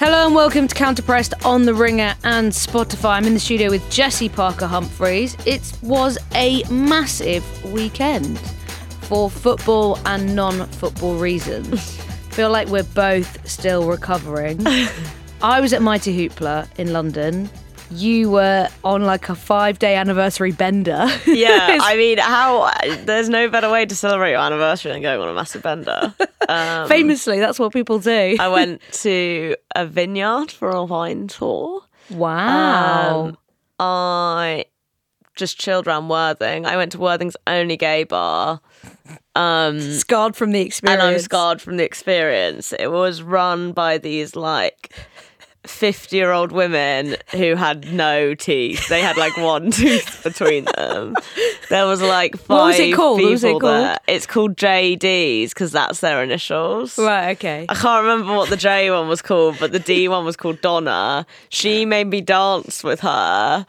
Hello and welcome to Counterpressed on the Ringer and Spotify. I'm in the studio with Jessy Parker Humphreys. It was a massive weekend for football and non-football reasons. Feel like we're both still recovering. I was at Mighty Hoopla in London. You were on like a five-day anniversary bender. Yeah, I mean, how? There's no better way to celebrate your anniversary than going on a massive bender. Um, Famously, that's what people do. I went to a vineyard for a wine tour. wow. Um, I just chilled around Worthing. I went to Worthing's only gay bar. Um, Scarred from the experience. and I'm scarred from the experience. It was run by these like 50 year old women who had no teeth. They had like one tooth between them. There was like five What was it called? people What was it called? there. It's called JDs because that's their initials. Right, okay. I can't remember what the J one was called, but the D one was called Donna. She made me dance with her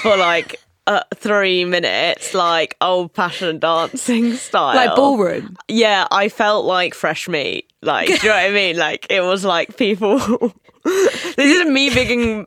for like uh, three minutes, like old fashioned dancing style. Like ballroom. Yeah, I felt like fresh meat. Like, do you know what I mean? Like, it was like people. this isn't me bigging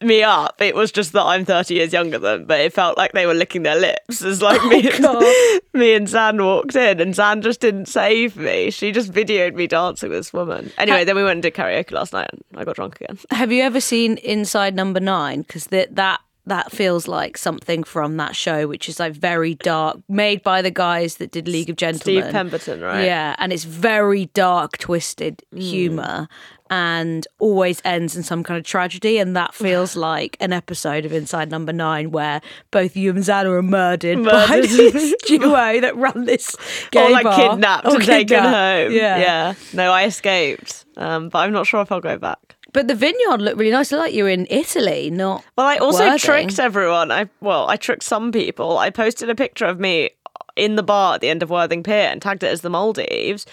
me up. It was just that I'm 30 years younger than, but it felt like they were licking their lips as like oh, me, Oh, and, me and Zan walked in, and Zan just didn't save me. She just videoed me dancing with this woman. Anyway, then we went and did karaoke last night, and I got drunk again. Have you ever seen Inside Number Nine? Because that that that feels like something from that show, which is like very dark, made by the guys that did League of Gentlemen. Steve Pemberton, right? Yeah, and it's very dark, twisted humor, and always ends in some kind of tragedy. And that feels like an episode of Inside Number Nine, where both you and Xana are murdered, by Murdered. this duo that run this gay or like bar. kidnapped Or and taken home. Yeah. yeah. No, I escaped, um, but I'm not sure if I'll go back. But the vineyard looked really nice. It looked like you were in Italy, not. Well, I also Worthing. tricked everyone. I well, I tricked some people. I posted a picture of me in the bar at the end of Worthing Pier and tagged it as the Maldives,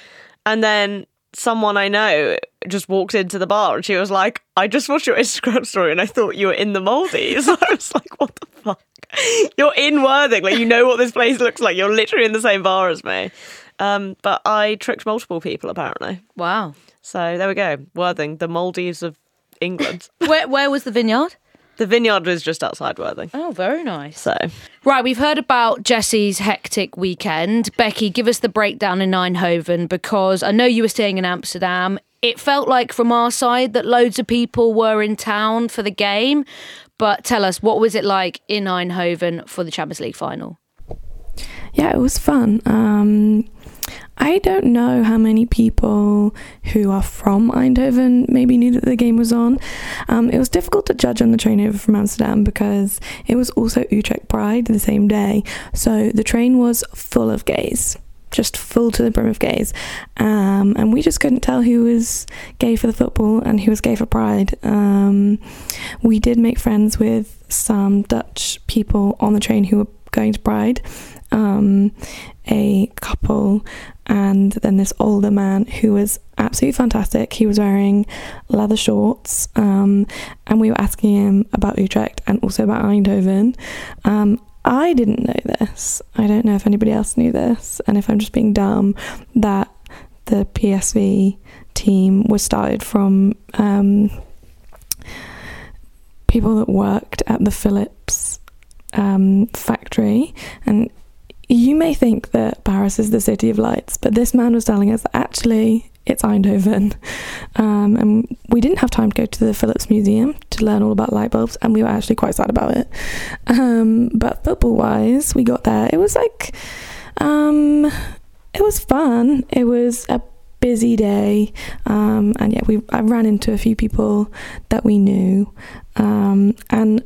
and then someone I know just walked into the bar and she was like, "I just watched your Instagram story and I thought you were in the Maldives." I was like, "What the fuck? You're in Worthing, like you know what this place looks like. You're literally in the same bar as me." Um, but I tricked multiple people apparently. Wow. So there we go, Worthing, the Maldives of England. Where where was the vineyard? the vineyard was just outside Worthing. Oh, very nice. So Right, we've heard about Jessy's hectic weekend. Becky, give us the breakdown in Eindhoven because I know you were staying in Amsterdam. It felt like from our side that loads of people were in town for the game. But tell us, what was it like in Eindhoven for the Champions League final? Yeah, it was fun. Um, I don't know how many people who are from Eindhoven maybe knew that the game was on. Um, it was difficult to judge on the train over from Amsterdam because it was also Utrecht Pride the same day. So the train was full of gays, just full to the brim of gays. Um, and we just couldn't tell who was gay for the football and who was gay for Pride. Um, we did make friends with some Dutch people on the train who were going to Pride. Um, a couple and then this older man who was absolutely fantastic. He was wearing leather shorts, um, and we were asking him about Utrecht and also about Eindhoven. Um, I didn't know this. I don't know if anybody else knew this, and if I'm just being dumb, that the PSV team was started from um, people that worked at the Philips um, factory, and you may think that Paris is the city of lights, but this man was telling us that actually it's Eindhoven. Um, and we didn't have time to go to the Philips Museum to learn all about light bulbs, and we were actually quite sad about it. Um, but football wise, we got there. It was like, um, it was fun. It was a busy day, um, and yeah, we I ran into a few people that we knew, um, and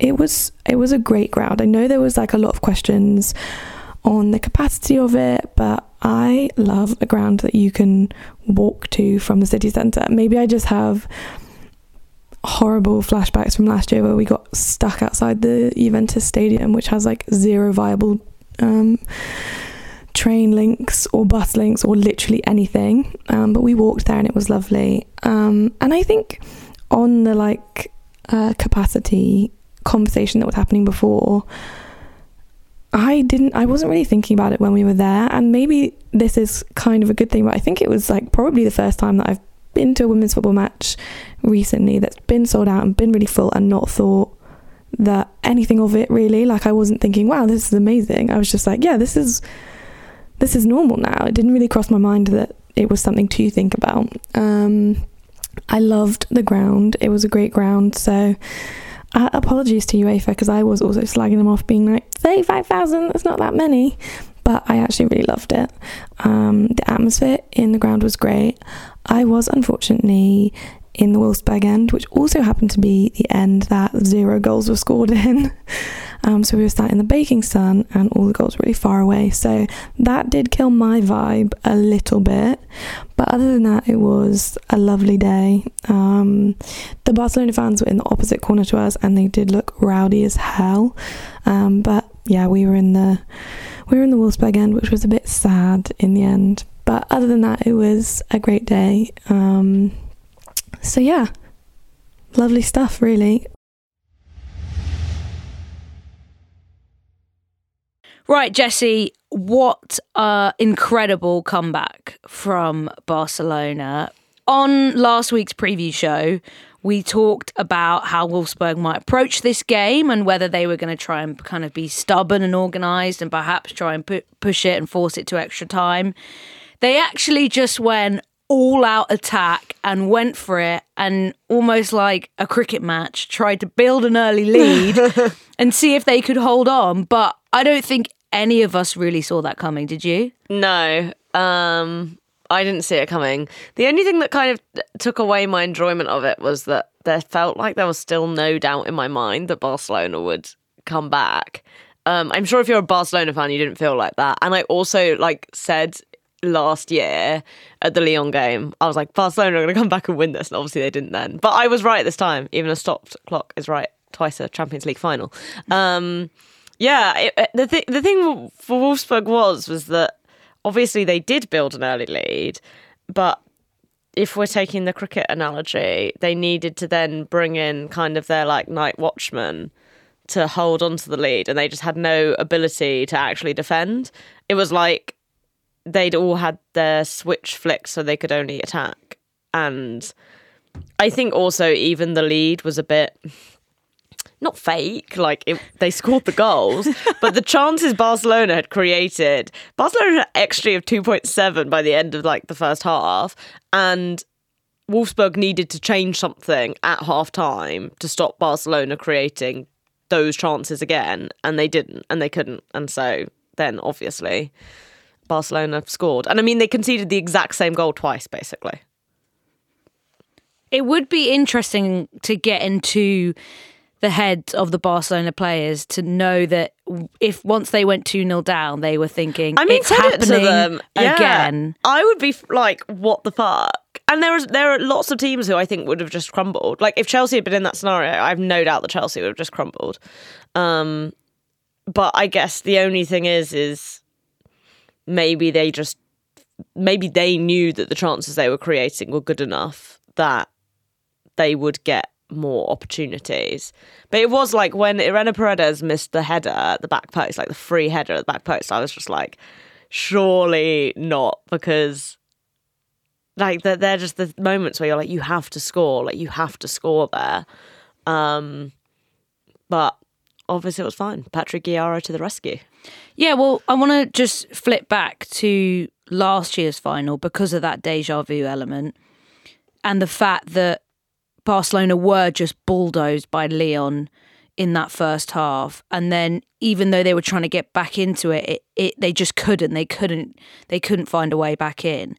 it was it was a great ground. I know there was like a lot of questions on the capacity of it, but I love a ground that you can walk to from the city centre. Maybe I just have horrible flashbacks from last year where we got stuck outside the Juventus stadium, which has like zero viable um, train links or bus links or literally anything. Um, but we walked there and it was lovely. Um, and I think on the like uh, capacity conversation that was happening before, I didn't, I wasn't really thinking about it when we were there. And maybe this is kind of a good thing, but I think it was like probably the first time that I've been to a women's football match recently that's been sold out and been really full and not thought that anything of it really. Like I wasn't thinking, wow, this is amazing. I was just like, yeah, this is this is normal now. It didn't really cross my mind that it was something to think about. Um, I loved the ground. It was a great ground. So uh, apologies to UEFA because I was also slagging them off, being like, 35,000, that's not that many. But I actually really loved it. Um, the atmosphere in the ground was great. I was unfortunately in the Wolfsburg end, which also happened to be the end that zero goals were scored in. Um, so we were sat in the baking sun and all the goals were really far away. So that did kill my vibe a little bit. But other than that, it was a lovely day. Um, the Barcelona fans were in the opposite corner to us and they did look rowdy as hell. Um, but yeah, we were in the we were in the Wolfsburg end, which was a bit sad in the end. But other than that, it was a great day. Um, so yeah, lovely stuff, really. Right, Jessy, what a incredible comeback from Barcelona. On last week's preview show, we talked about how Wolfsburg might approach this game and whether they were going to try and kind of be stubborn and organised and perhaps try and pu- push it and force it to extra time. They actually just went all out attack and went for it and almost like a cricket match tried to build an early lead and see if they could hold on. But I don't think any of us really saw that coming, did you? No, um, I didn't see it coming. The only thing that kind of took away my enjoyment of it was that there felt like there was still no doubt in my mind that Barcelona would come back. Um, I'm sure if you're a Barcelona fan, you didn't feel like that. And I also like said last year at the Lyon game, I was like, Barcelona are going to come back and win this, and obviously they didn't then. But I was right this time. Even a stopped clock is right twice a Champions League final. Um, yeah, it, uh, the th- the thing for Wolfsburg was was that obviously they did build an early lead, but if we're taking the cricket analogy, they needed to then bring in kind of their like night watchman to hold on to the lead, and they just had no ability to actually defend. It was like they'd all had their switch flicked so they could only attack, and I think also even the lead was a bit not fake, like it, they scored the goals, but the chances Barcelona had created, Barcelona had XG of 2.7 by the end of like the first half, and Wolfsburg needed to change something at half time to stop Barcelona creating those chances again, and they didn't, and they couldn't, and so then obviously Barcelona scored, and I mean they conceded the exact same goal twice, basically. It would be interesting to get into the heads of the Barcelona players to know that if once they went 2 0 down, they were thinking, I mean, it's it happening to them Yeah. again. I would be like, what the fuck? And there is there are lots of teams who I think would have just crumbled. Like if Chelsea had been in that scenario, I have no doubt that Chelsea would have just crumbled. Um, but I guess the only thing is, is maybe they just maybe they knew that the chances they were creating were good enough that they would get more opportunities. But it was like when Irene Paredes missed the header at the back post, like the free header at the back post, I was just like, surely not, because like they're, they're just the moments where you're like, you have to score, like you have to score there. Um, but obviously it was fine. Patri Guijarro to the rescue. Yeah, well, I want to just flip back to last year's final because of that deja vu element and the fact that Barcelona were just bulldozed by Lyon in that first half. And then even though they were trying to get back into it, it, it they just couldn't. They couldn't they couldn't find a way back in.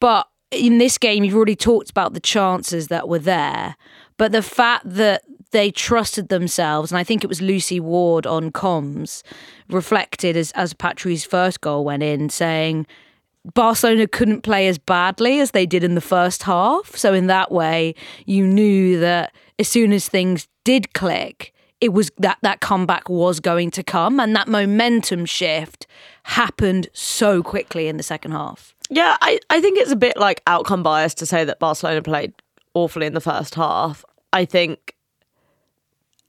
But in this game you've already talked about the chances that were there. But the fact that they trusted themselves and i think it was lucy ward on comms reflected as as patri's first goal went in saying Barcelona couldn't play as badly as they did in the first half. So in that way, you knew that as soon as things did click, it was that that comeback was going to come and that momentum shift happened so quickly in the second half. Yeah, I, I think it's a bit like outcome bias to say that Barcelona played awfully in the first half. I think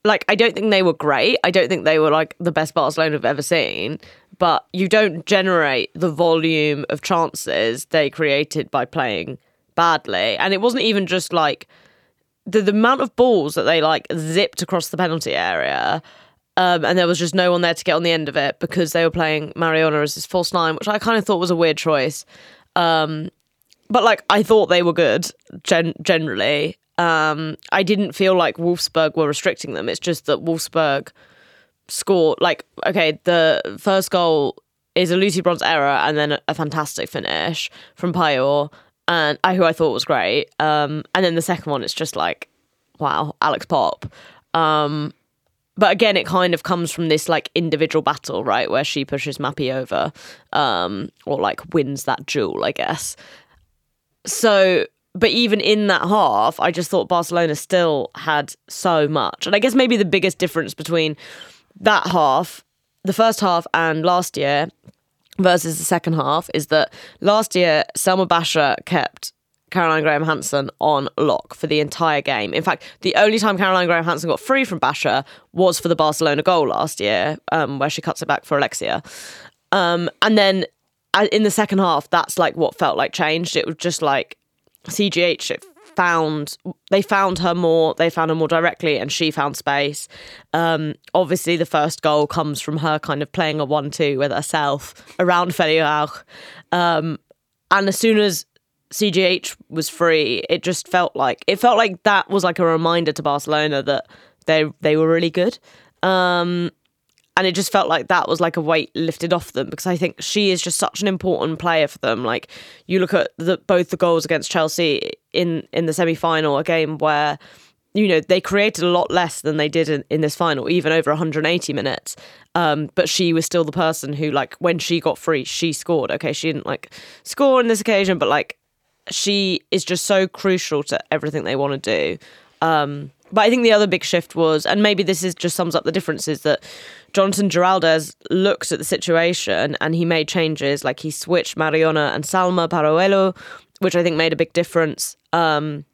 like I don't think they were great. I don't think they were like the best Barcelona I've ever seen. But you don't generate the volume of chances they created by playing badly, and it wasn't even just like the, the amount of balls that they like zipped across the penalty area. Um, and there was just no one there to get on the end of it because they were playing Mariona as his false nine, which I kind of thought was a weird choice. Um, but like I thought they were good gen- generally. Um, I didn't feel like Wolfsburg were restricting them. It's just that Wolfsburg scored like okay, the first goal is a Lucy Bronze error and then a fantastic finish from Pajor and who I thought was great. Um, and then the second one, it's just like, wow, Alex Popp. Um, but again, it kind of comes from this like individual battle, right, where she pushes Mapi over, um, or like wins that duel, I guess. So, but even in that half, I just thought Barcelona still had so much, and I guess maybe the biggest difference between that half, the first half, and last year versus the second half is that last year Selma Bacha kept Caroline Graham Hansen on lock for the entire game. In fact, the only time Caroline Graham Hansen got free from Bacha was for the Barcelona goal last year, um, where she cuts it back for Alexia. Um, and then uh, in the second half, that's like what felt like changed. It was just like CGH. Found they found her more they found her more directly and she found space um, obviously the first goal comes from her kind of playing a 1-2 with herself around Felier um, and as soon as CGH was free it just felt like it felt like that was like a reminder to Barcelona that they they were really good um, and it just felt like that was like a weight lifted off them because I think she is just such an important player for them. Like you look at the, both the goals against Chelsea in in the semi final, a game where you know they created a lot less than they did in, in this final, even over 180 minutes. Um, but she was still the person who, like, when she got free, she scored. Okay, she didn't like score on this occasion, but like she is just so crucial to everything they want to do. Um, but I think the other big shift was, and maybe this is just sums up the differences that Jonathan Giraldez looked at the situation and he made changes. Like he switched Mariona and Salma Paralluelo, which I think made a big difference. Um,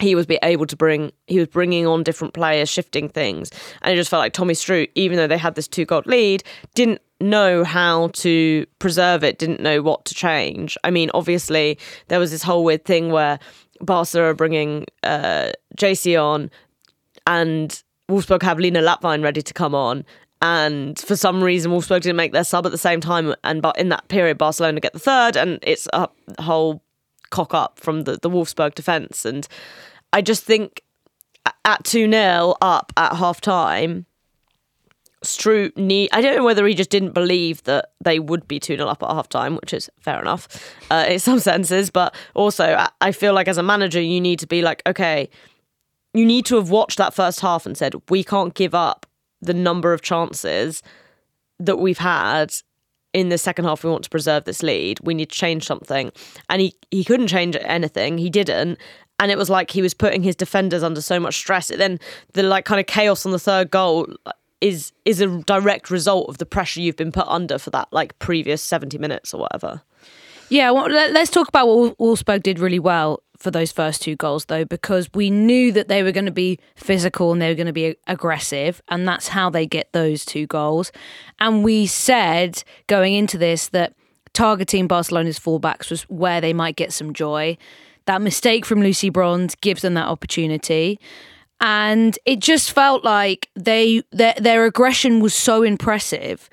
he was be able to bring he was bringing on different players shifting things and it just felt like tommy Stroot, even though they had this two goal lead didn't know how to preserve it didn't know what to change i mean obviously there was this whole weird thing where barca are bringing uh, Geyse on and Wolfsburg have Lena Lattwein ready to come on. And for some reason, Wolfsburg didn't make their sub at the same time. And but in that period, Barcelona get the third, and it's a whole cock up from the, the Wolfsburg defence. And I just think at 2 0 up at half time, Stroot need. I don't know whether he just didn't believe that they would be 2 0 up at half time, which is fair enough uh, in some senses. But also, I feel like as a manager, you need to be like, okay, you need to have watched that first half and said, we can't give up the number of chances that we've had in the second half. We want to preserve this lead. We need to change something. And he, he couldn't change anything. He didn't. And it was like he was putting his defenders under so much stress. And then the like kind of chaos on the third goal is is a direct result of the pressure you've been put under for that like previous 70 minutes or whatever. Yeah, well, let's talk about what Wolfsburg did really well for those first two goals, though, because we knew that they were going to be physical and they were going to be aggressive, and that's how they get those two goals. And we said going into this that targeting Barcelona's fullbacks was where they might get some joy. That mistake from Lucy Bronze gives them that opportunity. And it just felt like they their, their aggression was so impressive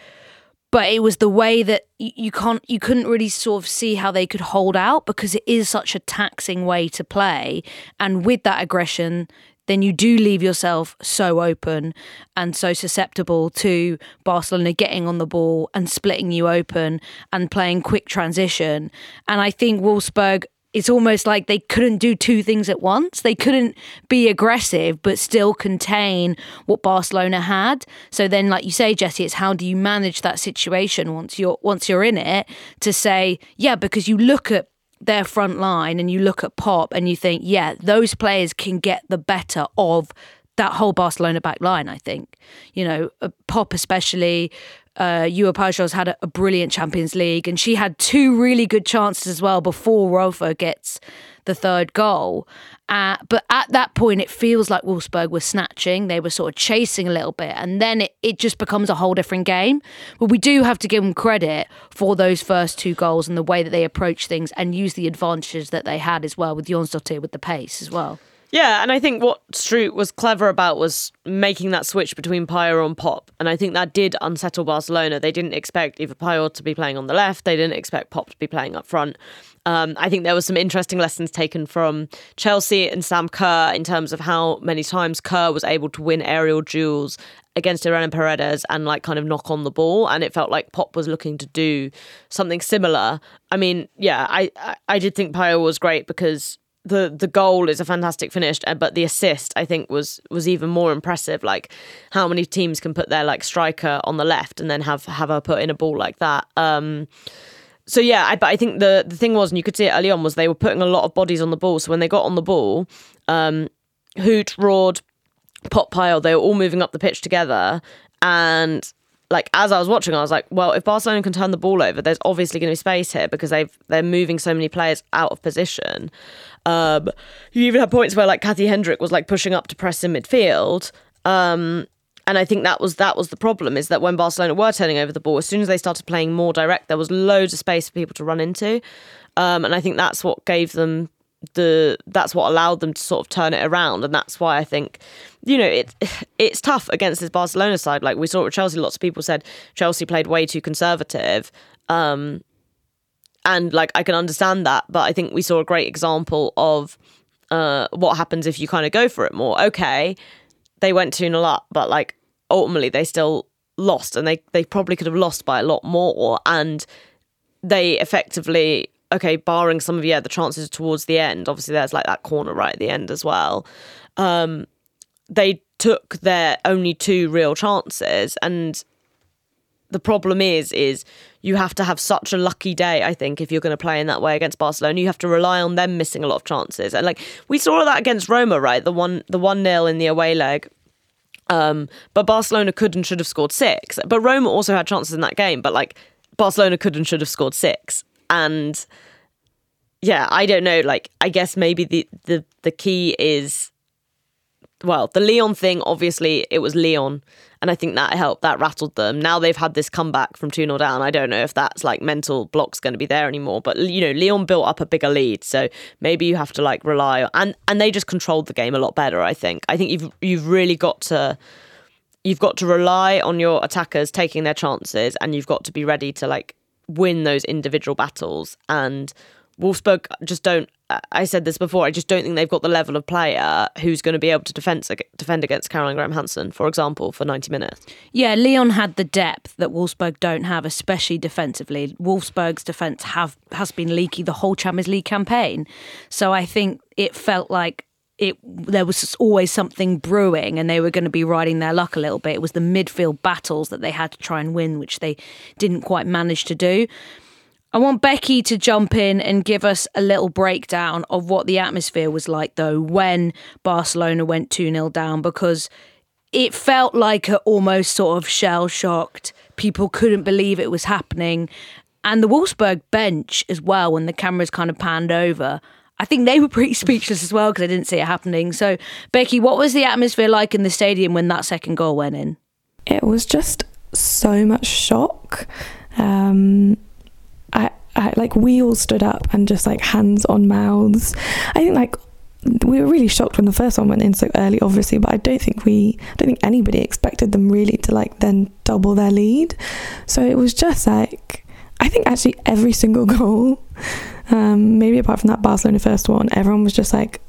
but it was the way that you can't you couldn't really sort of see how they could hold out because it is such a taxing way to play. And with that aggression then you do leave yourself so open and so susceptible to Barcelona getting on the ball and splitting you open and playing quick transition. And I think Wolfsburg it's almost like they couldn't do two things at once. They couldn't be aggressive but still contain what Barcelona had. So then, like you say, Jessy, it's how do you manage that situation once you're once you're in it to say, yeah, because you look at their front line and you look at Popp and you think, yeah, those players can get the better of that whole Barcelona back line. I think, you know, uh, Popp especially. Uh, Ewa Pajor had a, a, brilliant Champions League, and she had two really good chances as well before Rolfo gets the third goal. Uh, but at that point, it feels like Wolfsburg were snatching. They were sort of chasing a little bit, and then it, it just becomes a whole different game. But we do have to give them credit for those first two goals and the way that they approach things and use the advantages that they had as well with Jonsdottir with the pace as well. Yeah, and I think what Stroot was clever about was making that switch between Pajor and Popp. And I think that did unsettle Barcelona. They didn't expect either Pajor to be playing on the left, they didn't expect Popp to be playing up front. Um, I think there was some interesting lessons taken from Chelsea and Sam Kerr in terms of how many times Kerr was able to win aerial duels against Irene Paredes and like kind of knock on the ball. And it felt like Popp was looking to do something similar. I mean, yeah, I, I, I did think Pajor was great because the the goal is a fantastic finish, uh, but the assist I think was was even more impressive. Like how many teams can put their like striker on the left and then have have her put in a ball like that. Um, so yeah, I, but I think the the thing was, and you could see it early on, was they were putting a lot of bodies on the ball. So when they got on the ball, um, Hoedt, Rode, Popp Pile, they were all moving up the pitch together, and like as I was watching, I was like, well, if Barcelona can turn the ball over, there's obviously going to be space here because they've they're moving so many players out of position. Um, you even had points where like Kathy Hendrich was like pushing up to press in midfield. Um, and I think that was that was the problem is that when Barcelona were turning over the ball, as soon as they started playing more direct, there was loads of space for people to run into. Um, and I think that's what gave them the that's what allowed them to sort of turn it around and that's why I think you know it it's tough against this Barcelona side like we saw with Chelsea lots of people said Chelsea played way too conservative um, and like I can understand that but I think we saw a great example of uh, what happens if you kind of go for it more okay they went 2 0 up but like ultimately they still lost and they they probably could have lost by a lot more and they effectively okay, barring some of yeah the chances towards the end, obviously there's like that corner right at the end as well. Um, they took their only two real chances, and the problem is is you have to have such a lucky day. I think if you're going to play in that way against Barcelona, you have to rely on them missing a lot of chances, and like we saw that against Roma, right? The one the one nil in the away leg. Um, but Barcelona could and should have scored six. But Roma also had chances in that game, but like Barcelona could and should have scored six and yeah, I don't know. Like, I guess maybe the the the key is well, the Lyon thing. Obviously, it was Lyon. and I think that helped. That rattled them. Now they've had this comeback from two 0 down. I don't know if that's like mental blocks going to be there anymore. But you know, Lyon built up a bigger lead, so maybe you have to like rely on, and and they just controlled the game a lot better. I think. I think you've you've really got to. You've got to rely on your attackers taking their chances, and you've got to be ready to like win those individual battles. And Wolfsburg just don't. I said this before. I just don't think they've got the level of player who's going to be able to defend defend against Caroline Graham Hansen, for example, for ninety minutes. Yeah, Lyon had the depth that Wolfsburg don't have, especially defensively. Wolfsburg's defense have has been leaky the whole Champions League campaign, so I think it felt like it there was always something brewing and they were going to be riding their luck a little bit. It was the midfield battles that they had to try and win, which they didn't quite manage to do. I want Becky to jump in and give us a little breakdown of what the atmosphere was like, though, when Barcelona went 2 0 down, because it felt like a almost sort of shell shocked. People couldn't believe it was happening. And the Wolfsburg bench as well, when the cameras kind of panned over, I think they were pretty speechless as well because I didn't see it happening. So, Becky, what was the atmosphere like in the stadium when that second goal went in? It was just so much shock. Um, Like we all stood up and just like hands on mouths. I think like we were really shocked when the first one went in so early, obviously, but I don't think we, I don't think anybody expected them really to like then double their lead. So it was just like, I think actually every single goal um, maybe apart from that Barcelona first one, everyone was just like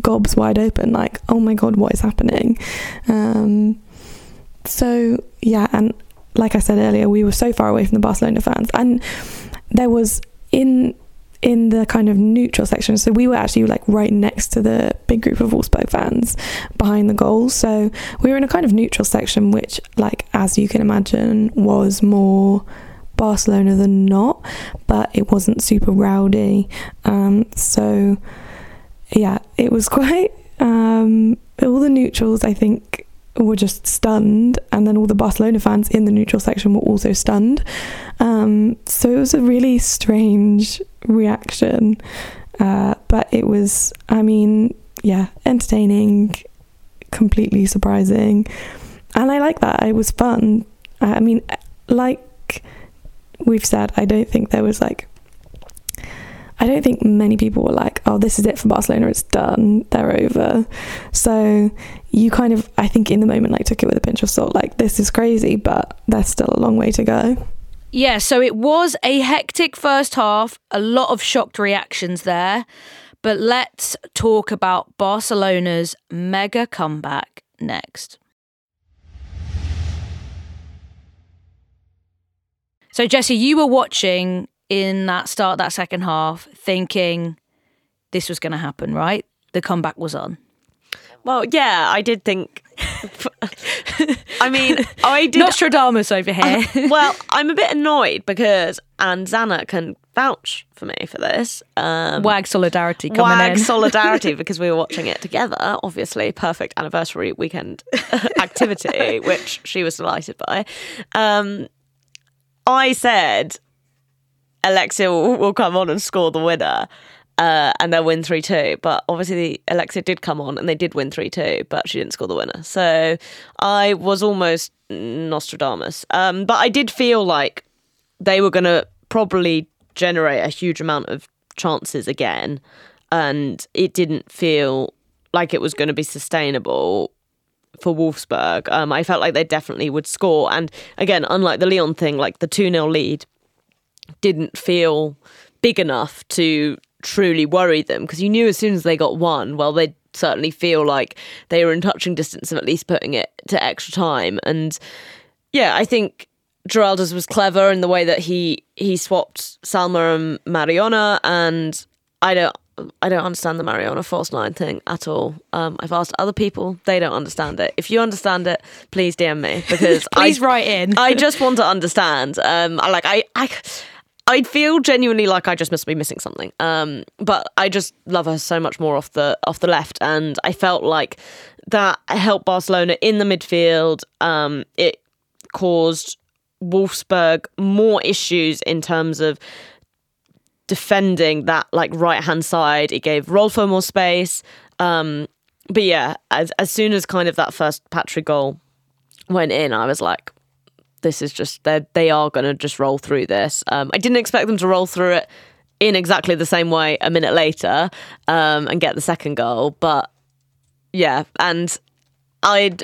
gobs wide open, like, oh my god, what is happening? Um, so yeah, and like I said earlier, we were so far away from the Barcelona fans, and there was in in the kind of neutral section. So we were actually like right next to the big group of Wolfsburg fans behind the goals. So we were in a kind of neutral section, which, like as you can imagine, was more Barcelona than not, but it wasn't super rowdy. Um, so, yeah, it was quite. Um, all the neutrals, I think, were just stunned, and then all the Barcelona fans in the neutral section were also stunned. Um, so it was a really strange reaction, uh, but it was, I mean, yeah, entertaining, completely surprising, and I like that. It was fun. I mean, like we've said, I don't think there was like I don't think many people were like, oh, this is it for Barcelona, it's done, they're over. So you kind of, I think in the moment, like took it with a pinch of salt, like this is crazy, but there's still a long way to go. Yeah, so it was a hectic first half, a lot of shocked reactions there. But let's talk about Barcelona's mega comeback next. So, Jessy, you were watching in that start, that second half, thinking this was going to happen, right? The comeback was on. Well, yeah, I did think. I mean, I did. Nostradamus over here. well, I'm a bit annoyed because and Zana can vouch for me for this. Um, wag solidarity coming wag in. solidarity because we were watching it together. Obviously, perfect anniversary weekend activity, which she was delighted by. Um, I said Alexia will, will come on and score the winner. Uh, and they'll win 3 2. But obviously, Alexia did come on and they did win 3 2, but she didn't score the winner. So I was almost Nostradamus. Um, but I did feel like they were going to probably generate a huge amount of chances again. And it didn't feel like it was going to be sustainable for Wolfsburg. Um, I felt like they definitely would score. And again, unlike the Lyon thing, like the 2 0 lead didn't feel big enough to truly worry them because you knew as soon as they got one, well, they'd certainly feel like they were in touching distance of at least putting it to extra time. And yeah, I think Giraldez was clever in the way that he he swapped Salma and Mariona, and I don't. I don't understand the Mariona false nine thing at all. Um, I've asked other people; they don't understand it. If you understand it, please DM me because please I, write in. I just want to understand. Um, like I I I feel genuinely like I just must be missing something. Um, but I just love her so much more off the off the left, and I felt like that helped Barcelona in the midfield. Um, it caused Wolfsburg more issues in terms of defending that like right hand side. It gave Rolfo more space. Um, but yeah, as as soon as kind of that first Patri goal went in, I was like, this is just they they are going to just roll through this. Um, I didn't expect them to roll through it in exactly the same way a minute later um, and get the second goal, but yeah, and I'd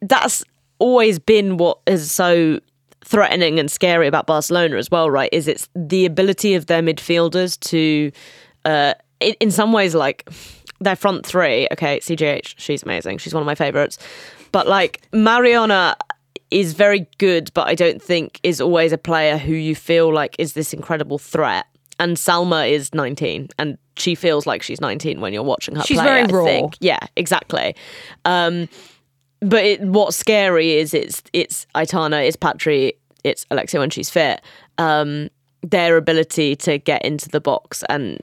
that's always been what is so threatening and scary about Barcelona as well, right? Is it's the ability of their midfielders to, uh, in, in some ways, like their front three. Okay, CGH, she's amazing. She's one of my favorites. But like Mariona is very good, but I don't think is always a player who you feel like is this incredible threat. And Salma is 19, and she feels like she's 19 when you're watching her she's play. very I raw. Think. Yeah, exactly. Um, but it, what's scary is it's it's Aitana, it's Patri, it's Alexia when she's fit. Um, their ability to get into the box and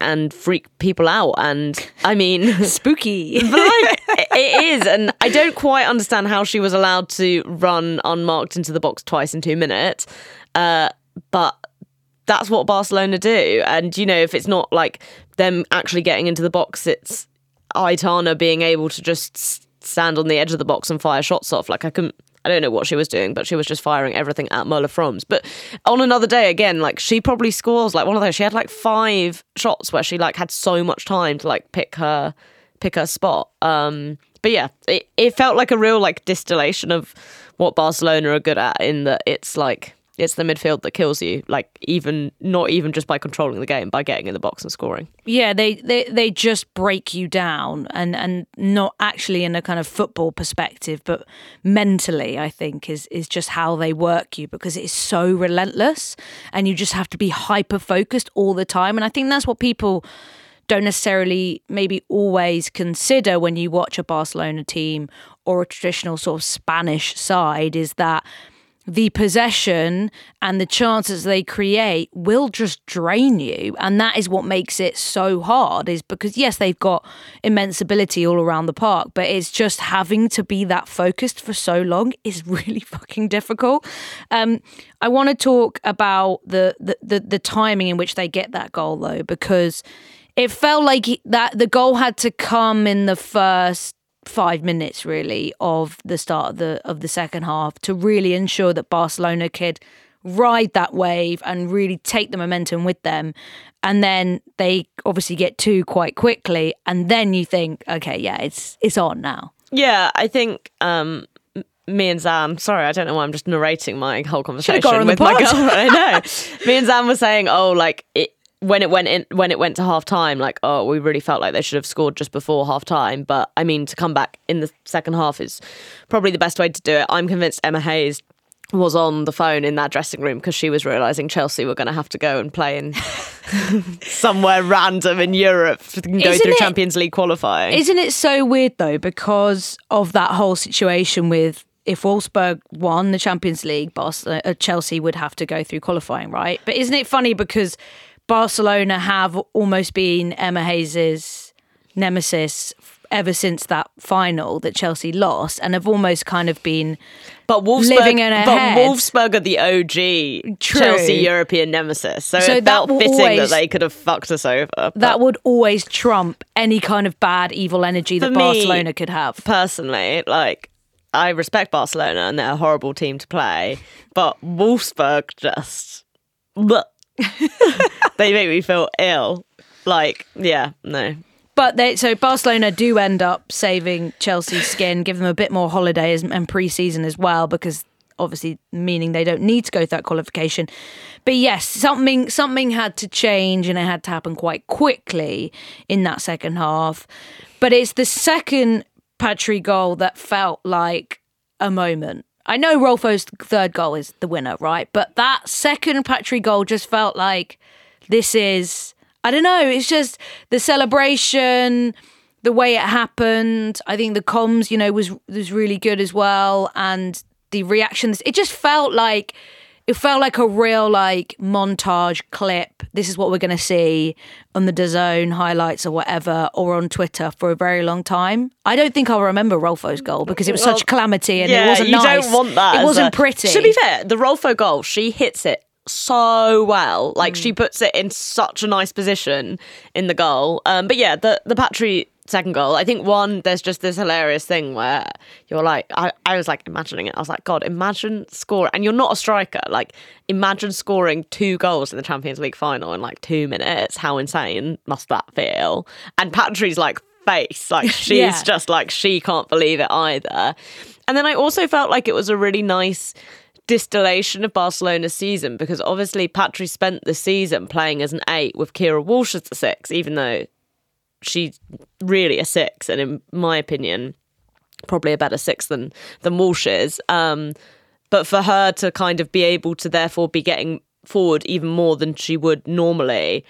and freak people out. And I mean, spooky. like, it is. And I don't quite understand how she was allowed to run unmarked into the box twice in two minutes. Uh, but that's what Barcelona do. And, you know, if it's not like them actually getting into the box, it's Aitana being able to just stand on the edge of the box and fire shots off. Like I couldn't I don't know what she was doing, but she was just firing everything at Merle Frohms. But on another day, again, like she probably scores like one of those. She had like five shots where she like had so much time to like pick her pick her spot. Um, but yeah, it, it felt like a real like distillation of what Barcelona are good at in that it's like it's the midfield that kills you like even not even just by controlling the game by getting in the box and scoring. Yeah they they, they just break you down and and not actually in a kind of football perspective but mentally i think is is just how they work you because it is so relentless and you just have to be hyper focused all the time. And i think that's what people don't necessarily maybe always consider when you watch a barcelona team or a traditional sort of spanish side is that the possession and the chances they create will just drain you. And that is what makes it so hard is because yes they've got immense ability all around the park but it's just having to be that focused for so long is really fucking difficult. Um, i want to talk about the, the the the timing in which they get that goal though because it felt like that the goal had to come in the first five minutes really of the start of the of the second half to really ensure that Barcelona could ride that wave and really take the momentum with them. And then they obviously get two quite quickly, and then you think, okay, yeah, it's it's on now. Yeah, I think um, me and Zam. Sorry, I don't know why I'm just narrating my whole conversation with my girlfriend. I know. me and Zam were saying, oh, like it, when it went in when it went to half time, like, oh, we really felt like they should have scored just before half time. But I mean, to come back in the second half is probably the best way to do it. I'm convinced Emma Hayes was on the phone in that dressing room because she was realizing Chelsea were going to have to go and play in somewhere random in Europe to go Isn't through it- Champions League qualifying. Isn't it so weird though, because of that whole situation with if Wolfsburg won the Champions League, Barcelona, uh, Chelsea would have to go through qualifying, right? But isn't it funny because Barcelona have almost been Emma Hayes's nemesis ever since that final that Chelsea lost, and have almost kind of been But Wolfsburg, living in her but head. Wolfsburg are the OG True. Chelsea European nemesis, so, So it felt fitting always- that they could have fucked us over. that would always trump any kind of bad, evil energy that me- Barcelona could have. personally, like I respect Barcelona and they're a horrible team to play, but Wolfsburg just bleh. They make me feel ill. Like, yeah, no. But they so Barcelona do end up saving Chelsea's skin, give them a bit more holiday and pre-season as well, because obviously meaning they don't need to go through that qualification. But yes, something something had to change and it had to happen quite quickly in that second half. But it's the second Patri goal that felt like a moment. I know Rolfo's third goal is the winner, right? But that second Patri goal just felt like this is I don't know, it's just the celebration, the way it happened. I think the comms, you know, was was really good as well and the reactions it just felt like it felt like a real like montage clip. This is what we're going to see on the DAZN highlights or whatever, or on Twitter for a very long time. I don't think I'll remember Rolfo's goal because it was Well, such calamity and yeah, it wasn't you nice. don't want that. It wasn't a- pretty. To be fair, the Rolfo goal, she hits it so well. Like Mm. she puts it in such a nice position in the goal. Um, but yeah, the the Patri second goal, I think one, there's just this hilarious thing where you're like, I, I was like imagining it. I was like, God, imagine scoring. and you're not a striker. Like, imagine scoring two goals in the Champions League final in like two minutes. How insane must that feel? And Patri's like face, like she's Yeah. just like she can't believe it either. And then I also felt like it was a really nice distillation of Barcelona's season because obviously Patri spent the season playing as an eight with Keira Walsh as the six, even though she's really a six, and in my opinion, probably a better six than than Walsh is. Um, but for her to kind of be able to therefore be getting forward even more than she would normally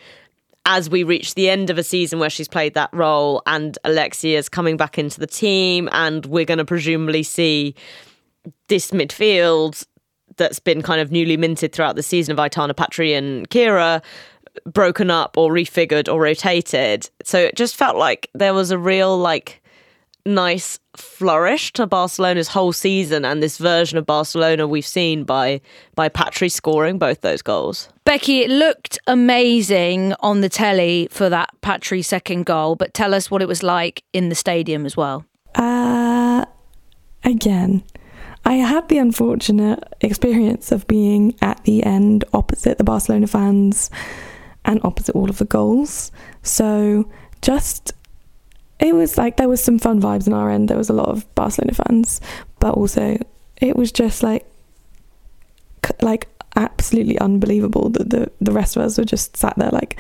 as we reach the end of a season where she's played that role and Alexia's coming back into the team and we're going to presumably see this midfield that's been kind of newly minted throughout the season of Aitana Patri and Keira broken up or refigured or rotated. So it just felt like there was a real like nice flourish to Barcelona's whole season and this version of Barcelona we've seen by by Patri scoring both those goals. Becky, it looked amazing on the telly for that Patri second goal, but tell us what it was like in the stadium as well. Uh, again, I had the unfortunate experience of being at the end opposite the Barcelona fans and opposite all of the goals. So just it was like there was some fun vibes on our end. There was a lot of Barcelona fans, but also it was just like like absolutely unbelievable that the the rest of us were just sat there like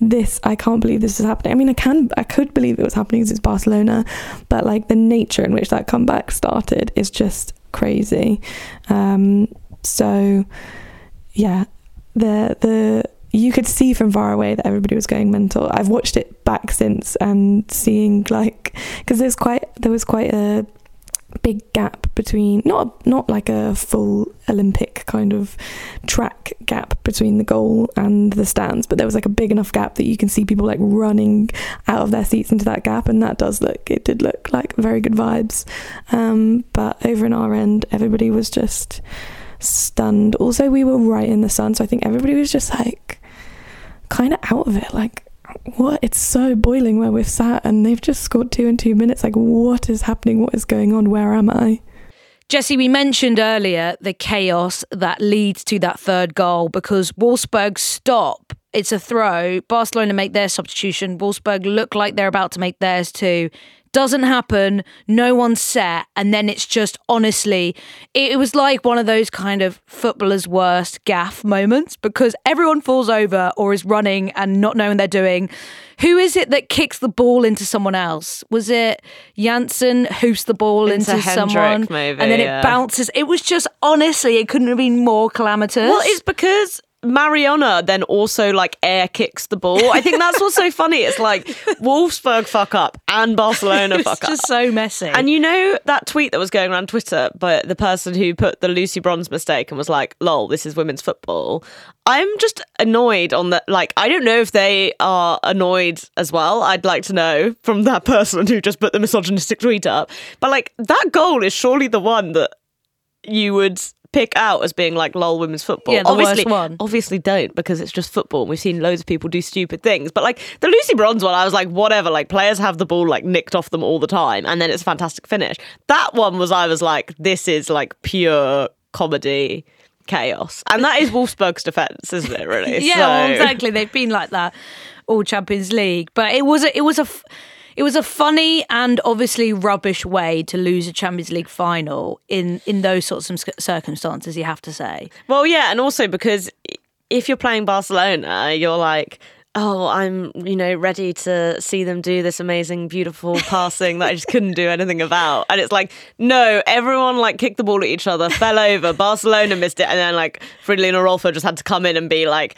this I can't believe this is happening. I mean I can I could believe it was happening because it's Barcelona, but like the nature in which that comeback started is just crazy. Um so yeah, the the you could see from far away that everybody was going mental. I've watched it back since and seeing like because there's quite there was quite a big gap between not not like a full Olympic kind of track gap between the goal and the stands, but there was like a big enough gap that you can see people like running out of their seats into that gap, and that does look it did look like very good vibes. Um, but over in our end, everybody was just stunned. Also, we were right in the sun, so I think everybody was just like kind of out of it, like what it's so boiling where we've sat and they've just scored two in two minutes like what is happening what is going on where am i Jessy, we mentioned earlier the chaos that leads to that third goal because Wolfsburg stop. It's a throw. Barcelona make their substitution. Wolfsburg look like they're about to make theirs too. Doesn't happen. No one's set. And then it's just honestly, it was like one of those kind of footballer's worst gaff moments because everyone falls over or is running and not knowing they're doing. Who is it that kicks the ball into someone else? Was it Janssen hoofs the ball Into into, someone? maybe, and then yeah. it bounces. It was just honestly, it couldn't have been more calamitous. Well, it's because Mariona then also like air kicks the ball. I think that's what's so funny. It's like Wolfsburg fuck up and Barcelona fuck up. It's just so messy. And you know that tweet that was going around Twitter by the person who put the Lucy Bronze mistake and was like, lol, this is women's football. I'm just annoyed on that. Like, I don't know if they are annoyed as well. I'd like to know from that person who just put the misogynistic tweet up. But like, that goal is surely the one that you would pick out as being like lol women's football. Yeah, the obviously, worst one. obviously don't because it's just football. and We've seen loads of people do stupid things, but like the Lucy Bronze one, I was like, whatever. Like players have the ball like nicked off them all the time, and then it's a fantastic finish. That one was, I was like, this is like pure comedy chaos, and that is Wolfsburg's defense, isn't it? Really? yeah, well, exactly. They've been like that all Champions League, but it was a, it was a f- it was a funny and obviously rubbish way to lose a Champions League final in in those sorts of circumstances. You have to say. Well, yeah, and also because if you're playing Barcelona, you're like, oh, I'm, you know, ready to see them do this amazing, beautiful passing that I just couldn't do anything about. And it's like, no, everyone like kicked the ball at each other, fell over. Barcelona missed it, and then like Fridolina Rolfo just had to come in and be like,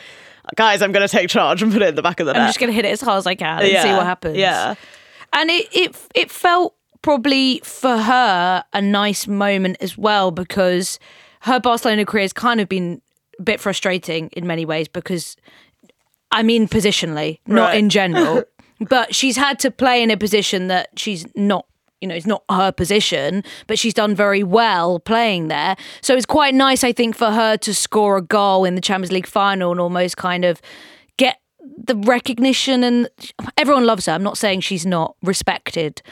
guys, I'm going to take charge and put it in the back of the net. I'm just going to hit it as hard as I can and see what happens. Yeah. And it it it felt probably for her a nice moment as well because her Barcelona career has kind of been a bit frustrating in many ways because I mean positionally, not Right. in general, but she's had to play in a position that she's not you know, it's not her position, but she's done very well playing there. So it's quite nice, I think, for her to score a goal in the Champions League final and almost kind of the recognition and everyone loves her. I'm not saying she's not respected,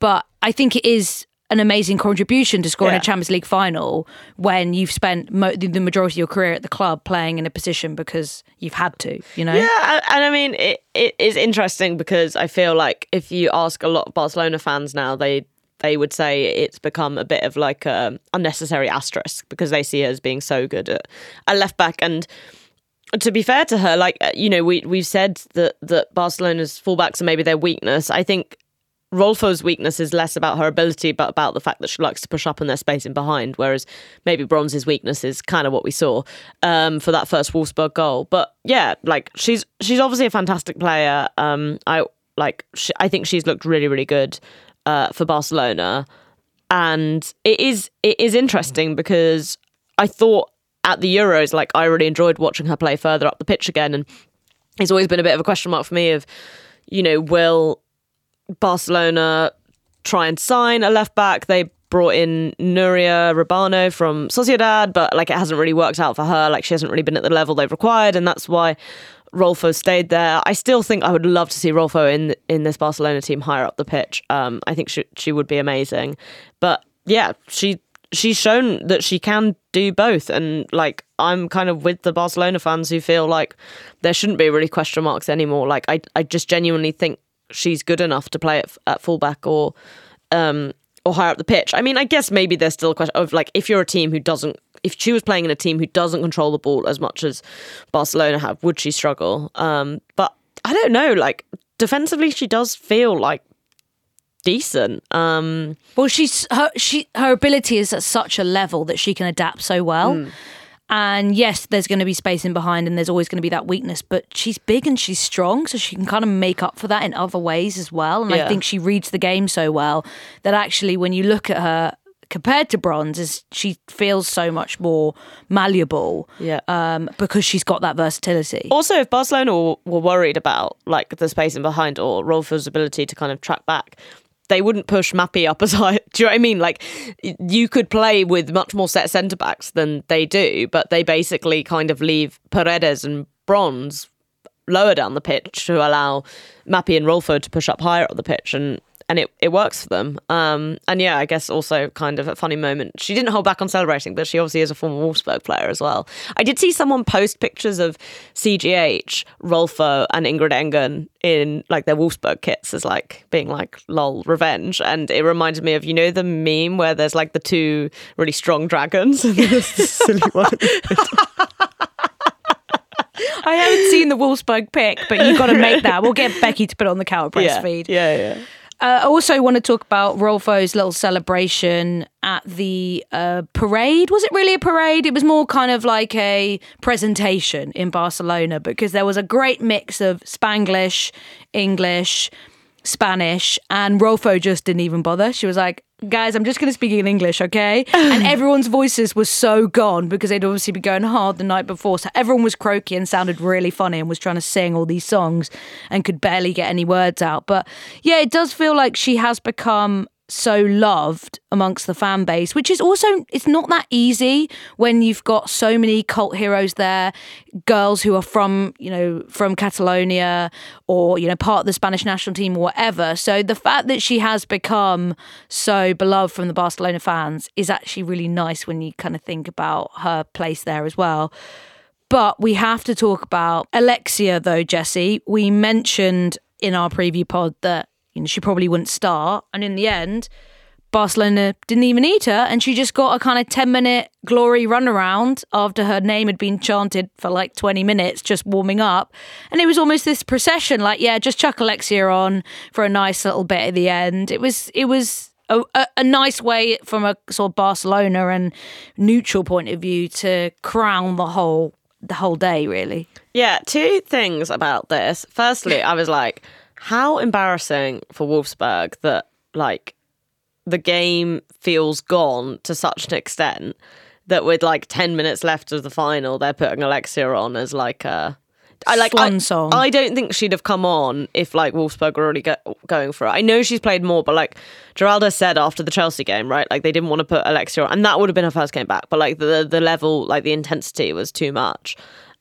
but I think it is an amazing contribution to scoring Yeah. a Champions League final when you've spent mo- the majority of your career at the club playing in a position because you've had to, you know? Yeah, and- and I mean, it, it is interesting because I feel like if you ask a lot of Barcelona fans now, they they would say it's become a bit of like a unnecessary asterisk because they see her as being so good at a left back. And to be fair to her, like you know, we we've said that that Barcelona's fullbacks are maybe their weakness. I think Rolfo's weakness is less about her ability, but about the fact that she likes to push up in their space and behind. Whereas maybe Bronze's weakness is kind of what we saw um, for that first Wolfsburg goal. But yeah, like she's she's obviously a fantastic player. Um, I like she, I think she's looked really really good uh, for Barcelona, and it is it is interesting because I thought at the Euros, like I really enjoyed watching her play further up the pitch again, and it's always been a bit of a question mark for me of, you know, will Barcelona try and sign a left back. They brought in Nuria Rabano from Sociedad, but like it hasn't really worked out for her. Like she hasn't really been at the level they've required, and that's why Rolfo stayed there. I still think I would love to see Rolfo in in this Barcelona team higher up the pitch. Um, I think she she would be amazing, but yeah, she she's shown that she can do both, and like I'm kind of with the Barcelona fans who feel like there shouldn't be really question marks anymore. Like I I just genuinely think she's good enough to play at, at fullback or um or higher up the pitch. I mean, I guess maybe there's still a question of like if you're a team who doesn't if she was playing in a team who doesn't control the ball as much as Barcelona have, would she struggle? Um but I don't know, like defensively she does feel like decent. Um Well, she's her she her ability is at such a level that she can adapt so well. And yes, there's going to be space in behind, and there's always going to be that weakness. But she's big and she's strong, so she can kind of make up for that in other ways as well. And I think she reads the game so well that actually, when you look at her compared to bronze is she feels so much more malleable. Yeah. Um, because she's got that versatility. Also, if Barcelona were, were worried about like the spacing behind or Rolfo's ability to kind of track back, they wouldn't push Mapi up as high. Do you know what I mean? Like you could play with much more set centre backs than they do, but they basically kind of leave Paredes and Bronze lower down the pitch to allow Mapi and Rolfo to push up higher on the pitch and and it, it works for them. Um, and yeah, I guess also kind of a funny moment. She didn't hold back on celebrating, but she obviously is a former Wolfsburg player as well. I did see someone post pictures of CGH, Rolfo, and Ingrid Engen in like their Wolfsburg kits as like being like lol revenge. And it reminded me of, you know, the meme where there's like the two really strong dragons and there's the silly one. I haven't seen the Wolfsburg pick, but you've got to make that. We'll get Becky to put it on the counter press yeah, feed. yeah, yeah. Uh, I also want to talk about Rolfo's little celebration at the uh, parade. Was it really a parade? It was more kind of like a presentation in Barcelona because there was a great mix of Spanglish, English, Spanish, and Rolfo just didn't even bother. She was like, guys, I'm just going to speak in English, okay? and everyone's voices were so gone because they'd obviously been going hard the night before. So everyone was croaky and sounded really funny and was trying to sing all these songs and could barely get any words out. But yeah, it does feel like she has become so loved amongst the fan base, which is also it's not that easy when you've got so many cult heroes there, girls who are from you know from Catalonia or you know part of the Spanish national team or whatever. So the fact that she has become so beloved from the Barcelona fans is actually really nice when you kind of think about her place there as well. But we have to talk about Alexia though, Jessy. We mentioned in our preview pod that you know, she probably wouldn't start. And in the end, Barcelona didn't even eat her, and she just got a kind of 10 minute glory runaround after her name had been chanted for like 20 minutes, just warming up. And it was almost this procession like, yeah, just chuck Alexia on for a nice little bit at the end. It was, it was. A, a, a nice way from a sort of Barcelona and neutral point of view to crown the whole the whole day, really. Yeah, two things about this. Firstly, I was like, how embarrassing for Wolfsburg that like the game feels gone to such an extent that with like 10 minutes left of the final they're putting Alexia on as like a I like Swan I, song. I don't think she'd have come on if like Wolfsburg were already go, going for it. I know she's played more, but like Giráldez said after the Chelsea game, right? Like they didn't want to put Alexia on, and that would have been her first game back. But like the the level, like the intensity was too much.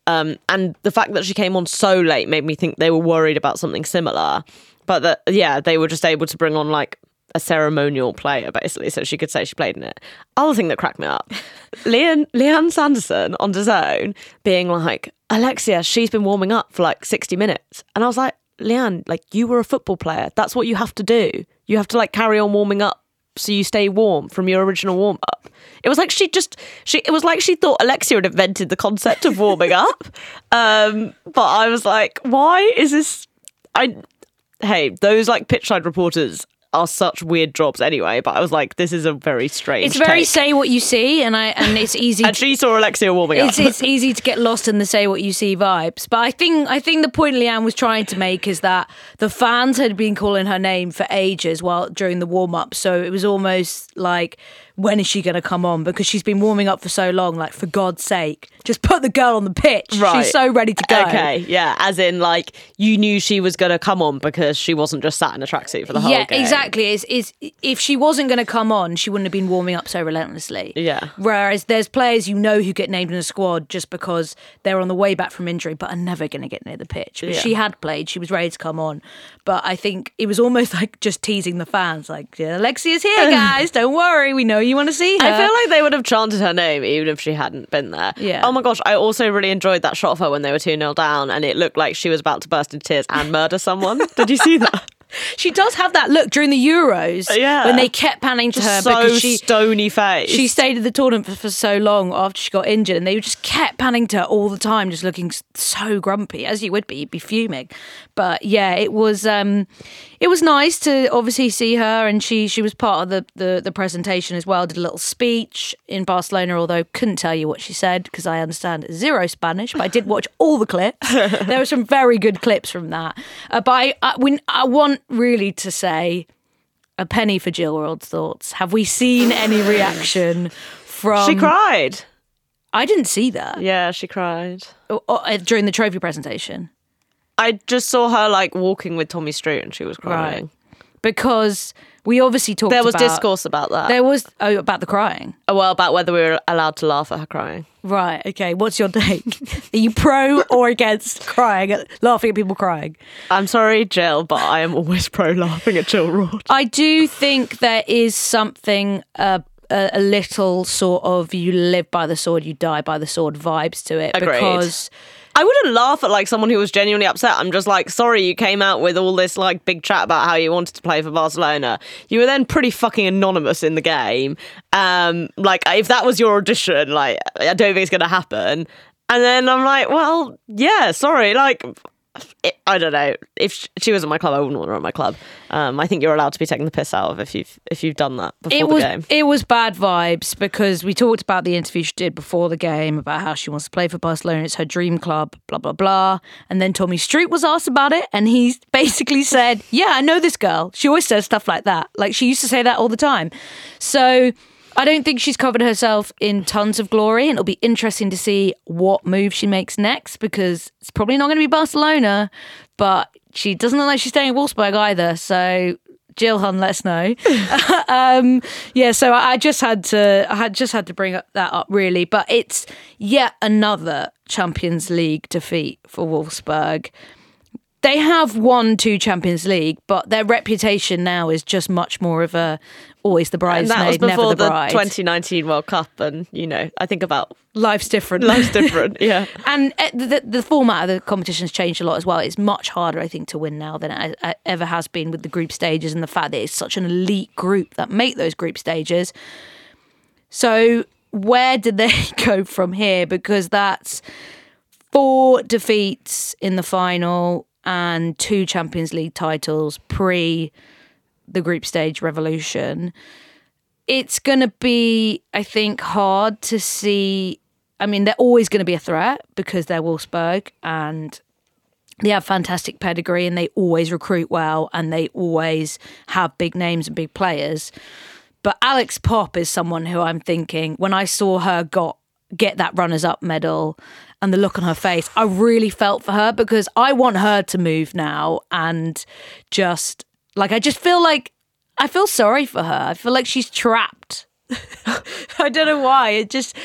Um, and the fact that she came on so late made me think they were worried about something similar. But that yeah, they were just able to bring on like a ceremonial player basically, so she could say she played in it. Other thing that cracked me up, Lianne Lianne Sanderson on DAZN being like, Alexia, she's been warming up for like sixty minutes, and I was like, Lianne, like you were a football player. That's what you have to do. You have to like carry on warming up so you stay warm from your original warm up. It was like she just she it was like she thought Alexia had invented the concept of warming up. Um, but I was like, why is this I hey, those like pitchside reporters are such weird jobs anyway, but I was like, this is a very strange. It's very take. say what you see, and I and it's easy. And she saw Alexia warming it's, up. it's easy to get lost in the say what you see vibes. But I think I think the point Lianne was trying to make is that the fans had been calling her name for ages while during the warm up. So it was almost like when is she going to come on? Because she's been warming up for so long. Like for God's sake, just put the girl on the pitch. Right. She's so ready to go. Okay, yeah, as in like you knew she was going to come on because she wasn't just sat in a tracksuit for the whole yeah, game. exactly. Is is if she wasn't going to come on, she wouldn't have been warming up so relentlessly. Yeah. Whereas there's players you know who get named in a squad just because they're on the way back from injury, but are never going to get near the pitch. But Yeah. She had played; she was ready to come on. But I think it was almost like just teasing the fans, like yeah, Alexia's here, guys. Don't worry, we know you want to see her. I feel like they would have chanted her name even if she hadn't been there. Yeah. Oh my gosh, I also really enjoyed that shot of her when they were 2 0 down and it looked like she was about to burst into tears and murder someone. Did you see that? she does have that look during the Euros. Yeah. when they kept panning to her so because she stony face. she stayed at the tournament for, for so long after she got injured, and they just kept panning to her all the time, just looking so grumpy, as you would be, you'd be fuming. But yeah, it was um, it was nice to obviously see her, and she she was part of the the, the presentation as well. Did a little speech in Barcelona, although couldn't tell you what she said because I understand zero Spanish, but I did watch all the clips. there were some very good clips from that. Uh, but I I, when, I want really to say A penny for Jill Roord's thoughts. Have we seen any reaction from? she cried. I didn't see that Yeah, she cried. Uh, during the trophy presentation I just saw her like walking with Tommy Stroot and she was crying. because we obviously talked. About. There was about, discourse about that. There was oh about the crying. Oh, well, about whether we were allowed to laugh at her crying. Right. Okay. What's your take? Are you pro or against crying, at, laughing at people crying? I'm sorry, Jill, but I am always pro laughing at Jill Roord. I do think there is something uh, a, a little sort of you live by the sword, you die by the sword vibes to it Agreed. because I wouldn't laugh at like someone who was genuinely upset. I'm just like, sorry, you came out with all this like big chat about how you wanted to play for Barcelona. You were then pretty fucking anonymous in the game. Um, like if that was your audition, like I don't think it's gonna happen. And then I'm like, well, yeah, sorry, like. I don't know. If she was at my club, I wouldn't want her at my club. Um, I think you're allowed to be taking the piss out of if you've if you've done that before it the was game. it was bad vibes because we talked about the interview she did before the game about how she wants to play for Barcelona. It's her dream club, blah blah blah. And then Tommy Stroot was asked about it, and he basically said, "Yeah, I know this girl. She always says stuff like that. Like she used to say that all the time." So. I don't think she's covered herself in tons of glory, and it'll be interesting to see what move she makes next because it's probably not going to be Barcelona, but she doesn't look like she's staying at Wolfsburg either. So Jill Hun, let us know. um, yeah, so I I just had to, I had just had to bring up that up really, but it's yet another Champions League defeat for Wolfsburg. They have won two Champions League, but their reputation now is just much more of a always the And that was bridesmaid, never before the the, bride. 2019 World Cup, and you know, I think about Life's different. life's different. Yeah. And uh, the, the format of the competition's changed a lot as well. It's much harder, I think, to win now than it uh, ever has been with the group stages and the fact that it's such an elite group that make those group stages. So, where did they go from here? Because that's four defeats in the final and two Champions League titles pre the group stage revolution. It's going to be, I think, hard to see. I mean, they're always going to be a threat because they're Wolfsburg and they have fantastic pedigree and they always recruit well and they always have big names and big players. But Alex Popp is someone who I'm thinking when I saw her got get that runners up medal and the look on her face, I really felt for her because I want her to move now and just like I just feel like I feel sorry for her. I feel like she's trapped. I don't know why. It just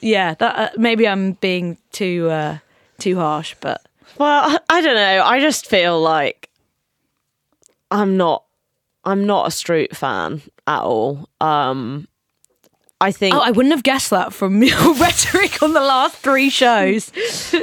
yeah, that uh, maybe I'm being too uh too harsh, but Well, I- I don't know. I just feel like I'm not. I'm not a Stroot fan at all. Um, I think. Oh, I wouldn't have guessed that from your rhetoric on the last three shows.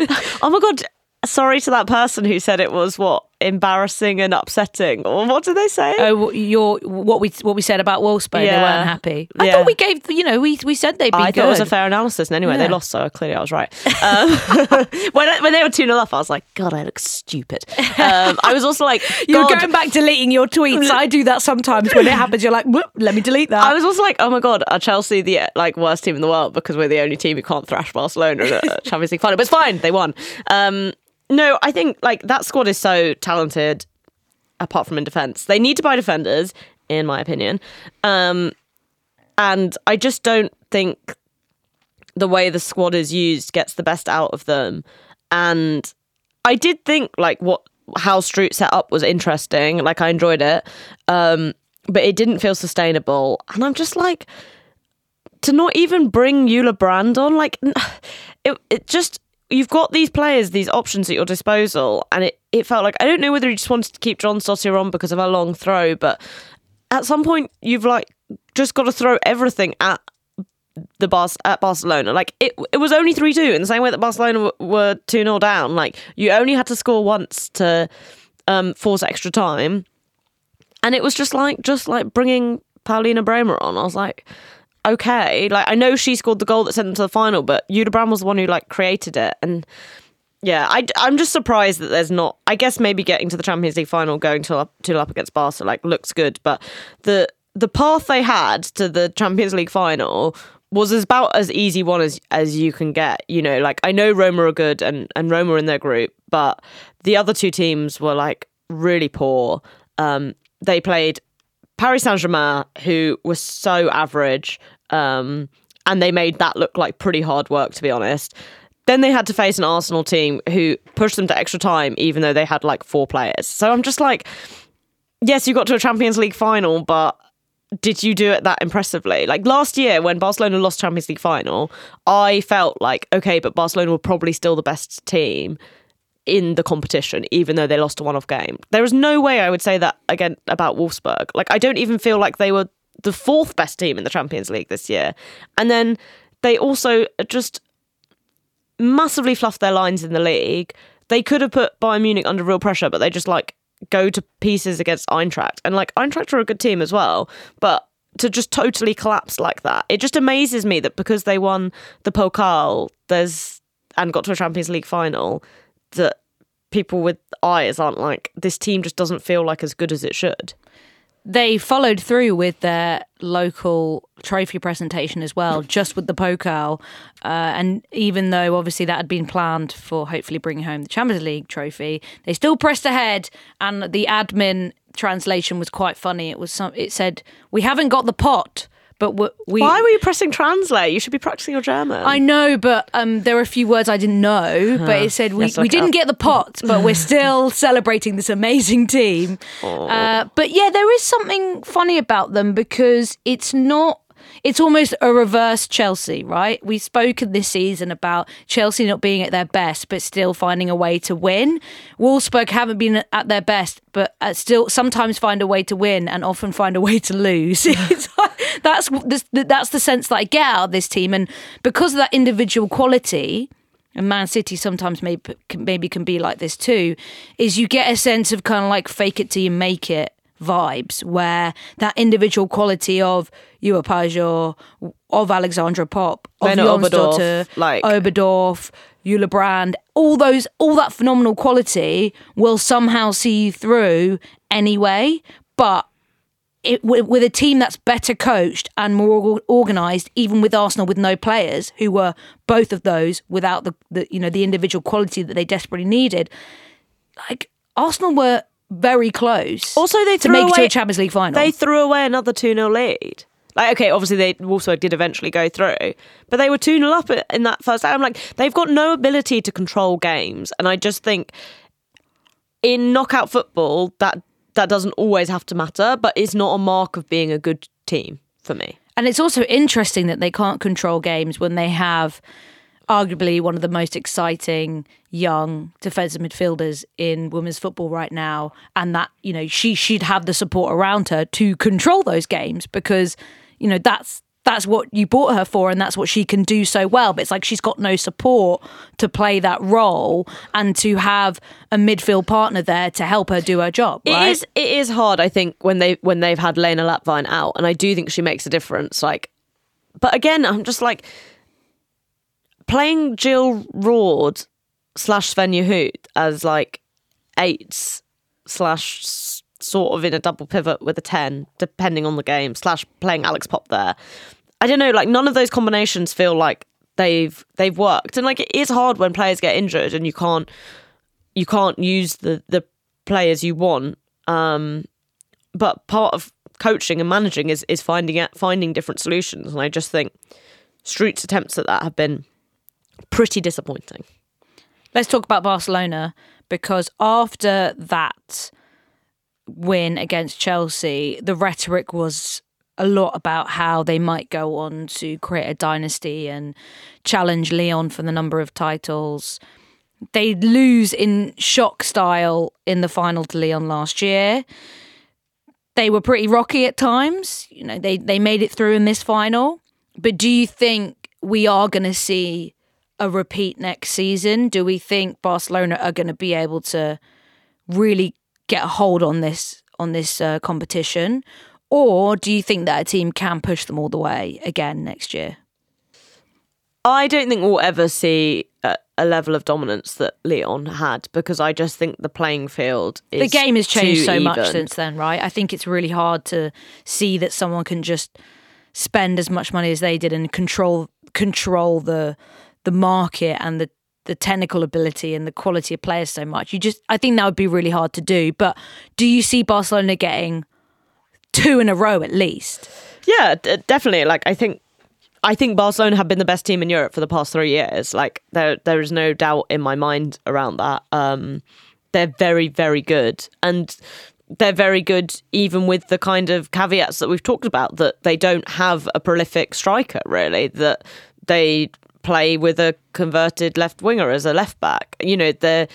oh my god! Sorry to that person who said it was what embarrassing and upsetting, or what did they say? Oh, your what we what we said about Wolfsburg, they weren't happy. I Yeah. thought we gave you know we we said they'd be I good. thought it was a fair analysis, and anyway, Yeah. they lost, so clearly I was right. Um, when when they were two 0 up, I was like, God, I look stupid. Um, I was also like, You're going back deleting your tweets. I do that sometimes when it happens. You're like, "Whoop, let me delete that. I was also like, oh my god, are Chelsea the like worst team in the world because we're the only team who can't thrash Barcelona in a Champions League final? But it's fine, they won. Um, no, I think like that squad is so talented. Apart from in defence, they need to buy defenders, in my opinion. Um, and I just don't think the way the squad is used gets the best out of them. And I did think like what how Stroot set up was interesting. Like I enjoyed it, um, but it didn't feel sustainable. And I'm just like to not even bring Jule Brand on. Like it, it just you've got these players, these options at your disposal, and it it felt like I don't know whether he just wanted to keep Jonsdottir on because of a long throw, but at some point you've like just got to throw everything at the Bar- at Barcelona. Like it, it was only three two in the same way that Barcelona w- were two 0 down. Like you only had to score once to um, force extra time, and it was just like just like bringing Pauline Bremer on. I was like, okay, like I know she scored the goal that sent them to the final, but Jule was the one who like created it, and yeah, I, I'm just surprised that there's not. I guess maybe getting to the Champions League final, going to up to up against Barca, like looks good, but the the path they had to the Champions League final was about as easy one as as you can get. You know, like I know Roma are good and and Roma are in their group, but the other two teams were like really poor. Um, they played Paris Saint Germain, who was so average, um, and they made that look like pretty hard work, to be honest. Then they had to face an Arsenal team who pushed them to extra time, even though they had like four players. So I'm just like, yes, you got to a Champions League final, but did you do it that impressively? Like last year when Barcelona lost Champions League final, I felt like, okay, but Barcelona were probably still the best team in the competition, even though they lost a one off game. There is no way I would say that again about Wolfsburg. Like, I don't even feel like they were the fourth best team in the Champions League this year. And then they also just massively fluffed their lines in the league. They could have put Bayern Munich under real pressure, but they just like go to pieces against Eintracht. And like Eintracht are a good team as well, but to just totally collapse like that, it just amazes me that because they won the Pokal, there's and got to a Champions League final, that people with eyes aren't like this team just doesn't feel like as good as it should they followed through with their local trophy presentation as well, just with the Pokal. Uh, and even though obviously that had been planned for hopefully bringing home the Champions League trophy, they still pressed ahead. And the admin translation was quite funny. It was some. It said, "We haven't got the pot." But we. Why were you pressing translate? You should be practicing your German. I know, but um, there were a few words I didn't know. But it said we, we didn't get the pot, but we're still celebrating this amazing team. Uh, but yeah, there is something funny about them because it's not it's almost a reverse Chelsea, right? We've spoken this season about Chelsea not being at their best, but still finding a way to win. Wolfsburg haven't been at their best, but uh, still sometimes find a way to win and often find a way to lose. that's that's the sense that I get out of this team, and because of that individual quality. And Man City sometimes maybe maybe can be like this too. Is you get a sense of kind of like fake it till you make it vibes where that individual quality of Ewa Pajor, of Alexandra Popp, of Jonsdottir, like Oberdorf, Jule Brand, all those, all that phenomenal quality will somehow see you through anyway. But it, with a team that's better coached and more organised, even with Arsenal with no players who were both of those without the, the you know the individual quality that they desperately needed, like Arsenal were very close. Also, they to make away, it to a Champions League final. They threw away another 2 0 lead. Like, okay, obviously they Wolfsburg did eventually go through, but they were 2 0 up in that first. I'm like, they've got no ability to control games. And I just think in knockout football, that that doesn't always have to matter, but it's not a mark of being a good team for me. And it's also interesting that they can't control games when they have arguably one of the most exciting young defensive midfielders in women's football right now and that you know she should have the support around her to control those games because you know that's that's what you bought her for and that's what she can do so well but it's like she's got no support to play that role and to have a midfield partner there to help her do her job right? it is it is hard i think when they when they've had lena lattwein out and i do think she makes a difference like but again i'm just like playing Jill Roord slash Svenja Huth as like eights slash sort of in a double pivot with a 10, depending on the game, slash playing Alex Popp there. I don't know, like none of those combinations feel like they've they've worked. And like it is hard when players get injured and you can't you can't use the the players you want. Um but part of coaching and managing is is finding out finding different solutions. And I just think Stroot's attempts at that have been pretty disappointing. Let's talk about Barcelona because after that win against Chelsea, the rhetoric was a lot about how they might go on to create a dynasty and challenge Lyon for the number of titles. They lose in shock style in the final to Lyon last year. They were pretty rocky at times. You know, they, they made it through in this final. But do you think we are going to see a repeat next season? Do we think Barcelona are going to be able to really get a hold on this on this uh, competition, or do you think that a team can push them all the way again next year? I don't think we'll ever see a, a level of dominance that Lyon had because I just think the playing field the game has changed so even. much since then, right? I think it's really hard to see that someone can just spend as much money as they did and control control the the market and the the technical ability and the quality of players so much. You just I think that would be really hard to do. But do you see Barcelona getting two in a row at least. Yeah, d- definitely. Like I think I think Barcelona have been the best team in Europe for the past three years. Like there there is no doubt in my mind around that. Um, they're very very good, and they're very good even with the kind of caveats that we've talked about that they don't have a prolific striker really that they play with a converted left winger as a left back. You know they're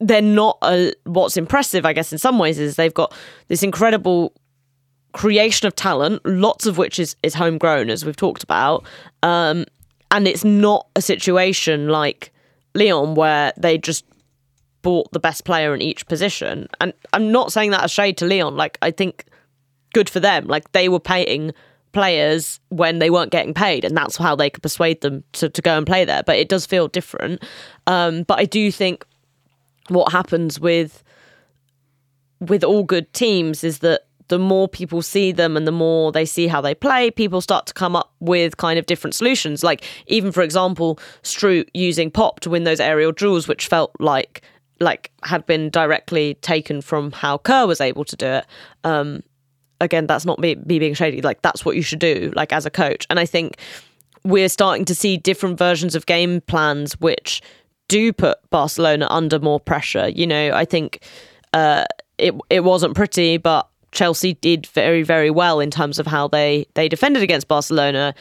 they're not a, what's impressive, I guess, in some ways, is they've got this incredible creation of talent, lots of which is, is homegrown, as we've talked about. Um, and it's not a situation like Lyon where they just bought the best player in each position. And I'm not saying that a shade to Lyon. Like, I think good for them. Like, they were paying players when they weren't getting paid, and that's how they could persuade them to, to go and play there. But it does feel different. Um, but I do think what happens with with all good teams is that the more people see them and the more they see how they play, people start to come up with kind of different solutions. Like even for example, Stroot using Popp to win those aerial duels, which felt like like had been directly taken from how Kerr was able to do it. Um, again, that's not me, me being shady. Like that's what you should do, like as a coach. And I think we're starting to see different versions of game plans which do put Barcelona under more pressure. You know, I think uh, it it wasn't pretty, but Chelsea did very very well in terms of how they they defended against Barcelona.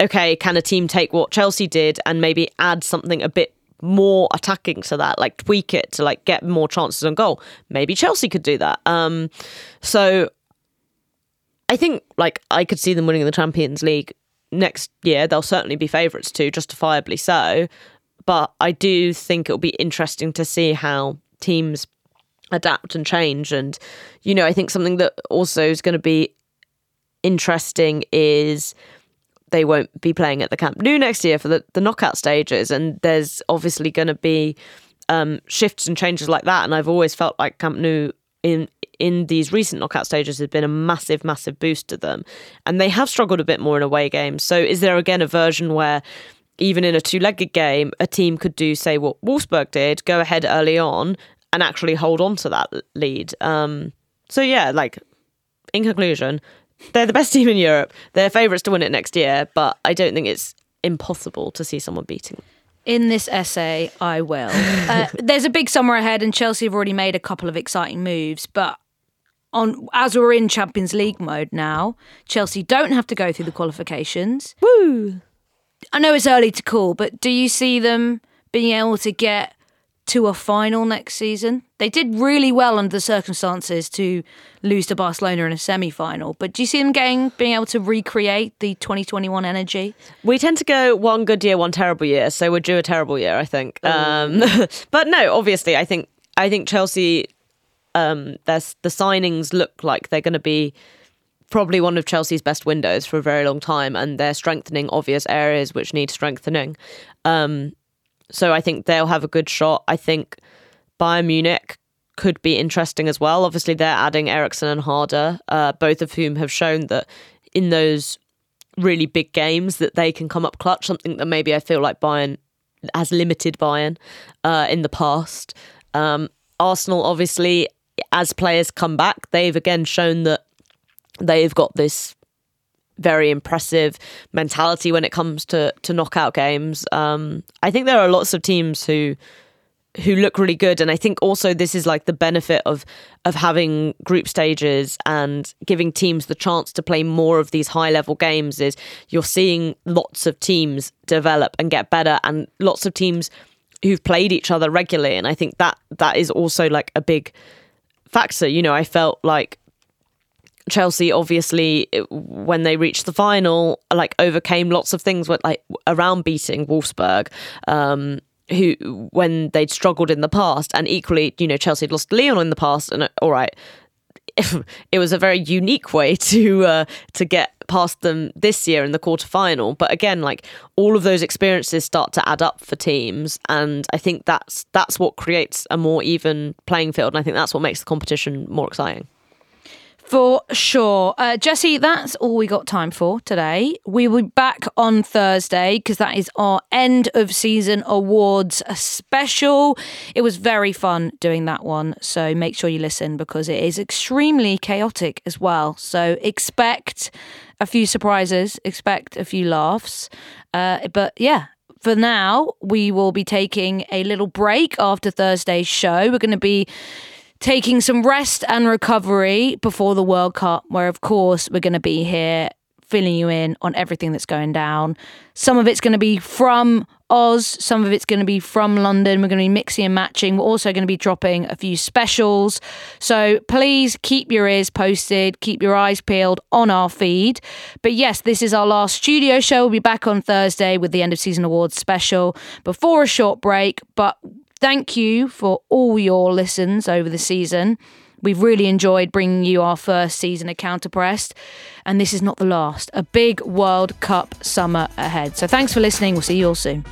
Okay, can a team take what Chelsea did and maybe add something a bit more attacking to that, like tweak it to like get more chances on goal? Maybe Chelsea could do that. Um, so I think like I could see them winning the Champions League next year. They'll certainly be favourites too, justifiably so. But I do think it'll be interesting to see how teams adapt and change. And, you know, I think something that also is going to be interesting is they won't be playing at the Camp Nou next year for the, the knockout stages. And there's obviously going to be um, shifts and changes like that. And I've always felt like Camp Nou in in these recent knockout stages has been a massive, massive boost to them. And they have struggled a bit more in away games. So is there again a version where even in a two legged game, a team could do, say, what Wolfsburg did, go ahead early on and actually hold on to that lead. Um, so, yeah, like, in conclusion, they're the best team in Europe. They're favourites to win it next year, but I don't think it's impossible to see someone beating them. In this essay, I will. Uh, there's a big summer ahead, and Chelsea have already made a couple of exciting moves. But on as we're in Champions League mode now, Chelsea don't have to go through the qualifications. Woo! I know it's early to call, but do you see them being able to get to a final next season? They did really well under the circumstances to lose to Barcelona in a semi-final, but do you see them getting being able to recreate the 2021 energy? We tend to go one good year, one terrible year, so we're due a terrible year, I think. Um, but no, obviously, I think I think Chelsea, um, the signings look like they're going to be probably one of Chelsea's best windows for a very long time, and they're strengthening obvious areas which need strengthening. Um, so I think they'll have a good shot. I think Bayern Munich could be interesting as well. Obviously, they're adding Eriksson and Harder, uh, both of whom have shown that in those really big games that they can come up clutch. Something that maybe I feel like Bayern has limited Bayern uh, in the past. Um, Arsenal, obviously, as players come back, they've again shown that they've got this very impressive mentality when it comes to to knockout games. Um, I think there are lots of teams who who look really good and I think also this is like the benefit of of having group stages and giving teams the chance to play more of these high level games is you're seeing lots of teams develop and get better and lots of teams who've played each other regularly and I think that that is also like a big factor you know I felt like Chelsea obviously when they reached the final like overcame lots of things with like around beating Wolfsburg um, who when they'd struggled in the past and equally you know Chelsea had lost Lyon in the past and uh, all right it was a very unique way to uh, to get past them this year in the quarter final but again like all of those experiences start to add up for teams and I think that's that's what creates a more even playing field and I think that's what makes the competition more exciting For sure. Uh, Jessy, that's all we got time for today. We will be back on Thursday because that is our end of season awards special. It was very fun doing that one. So make sure you listen because it is extremely chaotic as well. So expect a few surprises, expect a few laughs. Uh, but yeah, for now, we will be taking a little break after Thursday's show. We're going to be taking some rest and recovery before the World Cup, where, of course, we're going to be here filling you in on everything that's going down. Some of it's going to be from Oz, some of it's going to be from London. We're going to be mixing and matching. We're also going to be dropping a few specials. So please keep your ears posted, keep your eyes peeled on our feed. But yes, this is our last studio show. We'll be back on Thursday with the end of season awards special before a short break. But Thank you for all your listens over the season. We've really enjoyed bringing you our first season of Counterpressed, and this is not the last. A big World Cup summer ahead. So thanks for listening. We'll see you all soon.